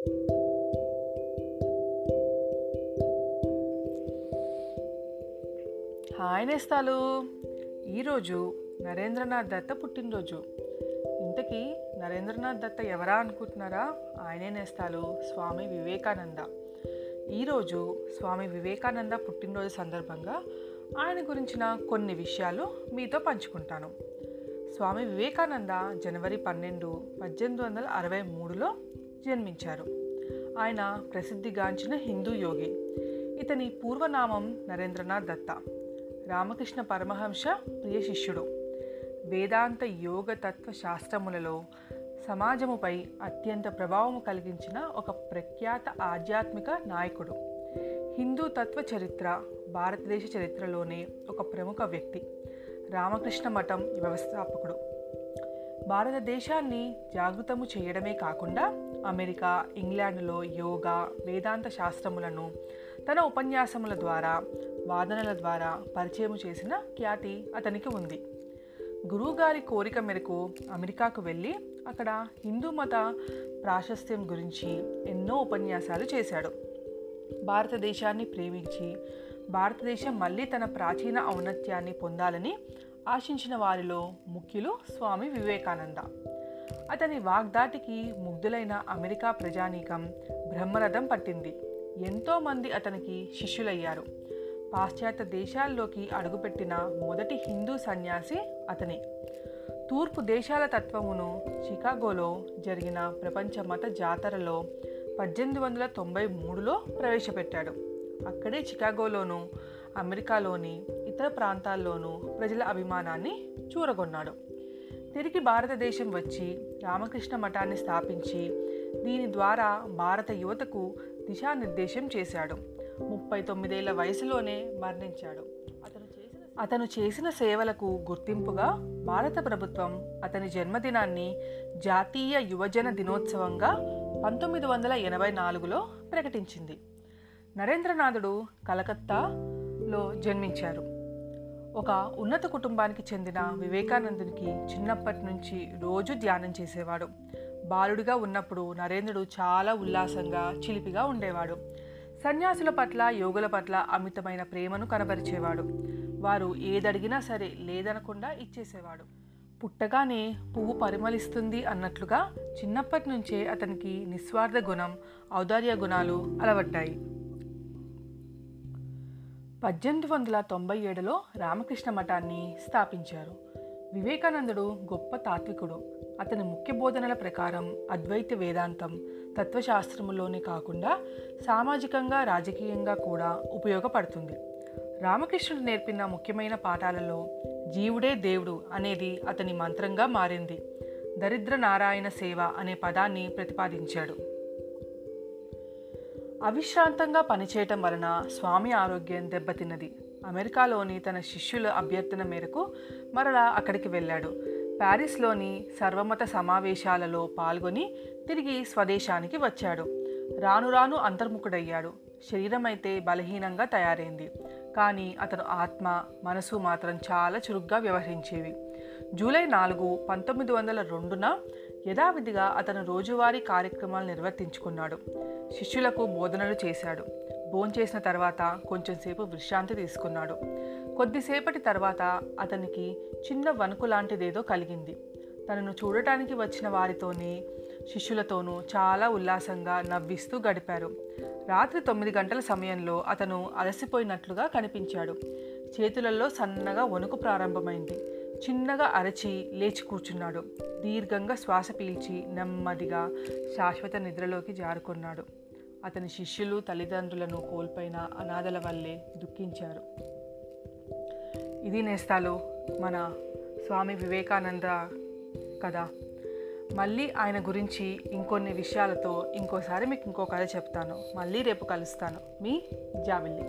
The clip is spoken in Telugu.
హాయ్ నేస్తాలు. ఈరోజు నరేంద్రనాథ్ దత్త పుట్టినరోజు. ఇంతకీ నరేంద్రనాథ్ దత్త ఎవరా అనుకుంటున్నారా? ఆయనే నేస్తాలు స్వామి వివేకానంద. ఈరోజు స్వామి వివేకానంద పుట్టినరోజు సందర్భంగా ఆయన గురించిన కొన్ని విషయాలు మీతో పంచుకుంటాను. స్వామి వివేకానంద జనవరి పన్నెండు పద్దెనిమిది వందల అరవై మూడులో జన్మించారు. ఆయన ప్రసిద్ధిగాంచిన హిందూ యోగి. ఇతని పూర్వనామం నరేంద్రనాథ్ దత్త. రామకృష్ణ పరమహంస ప్రియ శిష్యుడు. వేదాంత యోగ తత్వ శాస్త్రములలో సమాజముపై అత్యంత ప్రభావం కలిగించిన ఒక ప్రఖ్యాత ఆధ్యాత్మిక నాయకుడు. హిందూ తత్వ చరిత్ర భారతదేశ చరిత్రలోనే ఒక ప్రముఖ వ్యక్తి. రామకృష్ణ మఠం వ్యవస్థాపకుడు. భారతదేశాన్ని జాగృతము చేయడమే కాకుండా అమెరికా ఇంగ్లాండ్లో యోగా వేదాంత శాస్త్రములను తన ఉపన్యాసముల ద్వారా వాదనల ద్వారా పరిచయం చేసిన ఖ్యాతి అతనికి ఉంది. గురువుగారి కోరిక మేరకు అమెరికాకు వెళ్ళి అక్కడ హిందూ మత ప్రాశస్త్యం గురించి ఎన్నో ఉపన్యాసాలు చేశాడు. భారతదేశాన్ని ప్రేమించి భారతదేశం మళ్ళీ తన ప్రాచీన ఔన్నత్యాన్ని పొందాలని ఆశించిన వారిలో ముఖ్యులు స్వామి వివేకానంద. అతని వాగ్దాటికి ముగ్ధులైన అమెరికా ప్రజానీకం బ్రహ్మరథం పట్టింది. ఎంతోమంది అతనికి శిష్యులయ్యారు. పాశ్చాత్య దేశాల్లోకి అడుగుపెట్టిన మొదటి హిందూ సన్యాసి అతనే. తూర్పు దేశాల తత్వమును చికాగోలో జరిగిన ప్రపంచ మత జాతరలో పద్దెనిమిది వందల తొంభై మూడులో ప్రవేశపెట్టాడు. అక్కడే చికాగోలోను అమెరికాలోని ఇతర ప్రాంతాల్లోనూ ప్రజల అభిమానాన్ని చూరగొన్నాడు. తిరిగి భారతదేశం వచ్చి రామకృష్ణ మఠాన్ని స్థాపించి దీని ద్వారా భారత యువతకు దిశానిర్దేశం చేశాడు. ముప్పై తొమ్మిదేళ్ళ వయసులోనే మరణించాడు. అతను చేసిన అతను చేసిన సేవలకు గుర్తింపుగా భారత ప్రభుత్వం అతని జన్మదినాన్ని జాతీయ యువజన దినోత్సవంగా పంతొమ్మిది వందల ఎనభై నాలుగులో ప్రకటించింది. నరేంద్రనాథుడు కలకత్తాలో జన్మించారు. ఒక ఉన్నత కుటుంబానికి చెందిన వివేకానందునికి చిన్నప్పటి నుంచి రోజు ధ్యానం చేసేవాడు. బాలుడిగా ఉన్నప్పుడు నరేంద్రుడు చాలా ఉల్లాసంగా చిలిపిగా ఉండేవాడు. సన్యాసుల పట్ల యోగుల పట్ల అమితమైన ప్రేమను కనబరిచేవాడు. వారు ఏదడిగినా సరే లేదనకుండా ఇచ్చేసేవాడు. పుట్టగానే పువ్వు పరిమళిస్తుంది అన్నట్లుగా చిన్నప్పటి నుంచే అతనికి నిస్వార్థ గుణం ఔదార్య గుణాలు అలవడ్డాయి పద్దెనిమిది వందల తొంభై ఏడులో రామకృష్ణ మఠాన్ని స్థాపించారు. వివేకానందుడు గొప్ప తాత్వికుడు. అతని ముఖ్య బోధనల ప్రకారం అద్వైత వేదాంతం తత్వశాస్త్రములోనే కాకుండా సామాజికంగా రాజకీయంగా కూడా ఉపయోగపడుతుంది. రామకృష్ణుడు నేర్పిన ముఖ్యమైన పాఠాలలో జీవుడే దేవుడు అనేది అతని మంత్రంగా మారింది. దరిద్ర నారాయణ సేవ అనే పదాన్ని ప్రతిపాదించాడు. అవిశ్రాంతంగా పనిచేయటం వలన స్వామి ఆరోగ్యం దెబ్బతిన్నది. అమెరికాలోని తన శిష్యుల అభ్యర్థన మేరకు మరలా అక్కడికి వెళ్ళాడు. ప్యారిస్లోని సర్వమత సమావేశాలలో పాల్గొని తిరిగి స్వదేశానికి వచ్చాడు. రాను రాను అంతర్ముఖుడయ్యాడు. శరీరం అయితే బలహీనంగా తయారైంది. కానీ అతను ఆత్మ మనసు మాత్రం చాలా చురుగ్గా వ్యవహరించేవి. జూలై నాలుగు పంతొమ్మిది వందల రెండున యథావిధిగా అతను రోజువారీ కార్యక్రమాలు నిర్వర్తించుకున్నాడు. శిష్యులకు బోధనలు చేశాడు. భోంచేసిన తర్వాత కొంచెంసేపు విశ్రాంతి తీసుకున్నాడు. కొద్దిసేపటి తర్వాత అతనికి చిన్న వణుకు లాంటిదేదో కలిగింది. తనను చూడటానికి వచ్చిన వారితోనే శిష్యులతోనూ చాలా ఉల్లాసంగా నవ్విస్తూ గడిపారు. రాత్రి తొమ్మిది గంటల సమయంలో అతను అలసిపోయినట్లుగా కనిపించాడు. చేతులలో సన్నగా వణుకు ప్రారంభమైంది. చిన్నగా అరచి లేచి కూర్చున్నాడు. దీర్ఘంగా శ్వాస పీల్చి నెమ్మదిగా శాశ్వత నిద్రలోకి జారుకున్నాడు. అతని శిష్యులు తల్లిదండ్రులను కోల్పోయిన అనాథల వల్లే దుఃఖించారు. ఇది నేస్తాలు మన స్వామి వివేకానంద కథ మళ్ళీ ఆయన గురించి ఇంకొన్ని విషయాలతో ఇంకోసారి మీకు ఇంకో కథ చెప్తాను. మళ్ళీ రేపు కలుస్తాను. మీ జాబిల్లి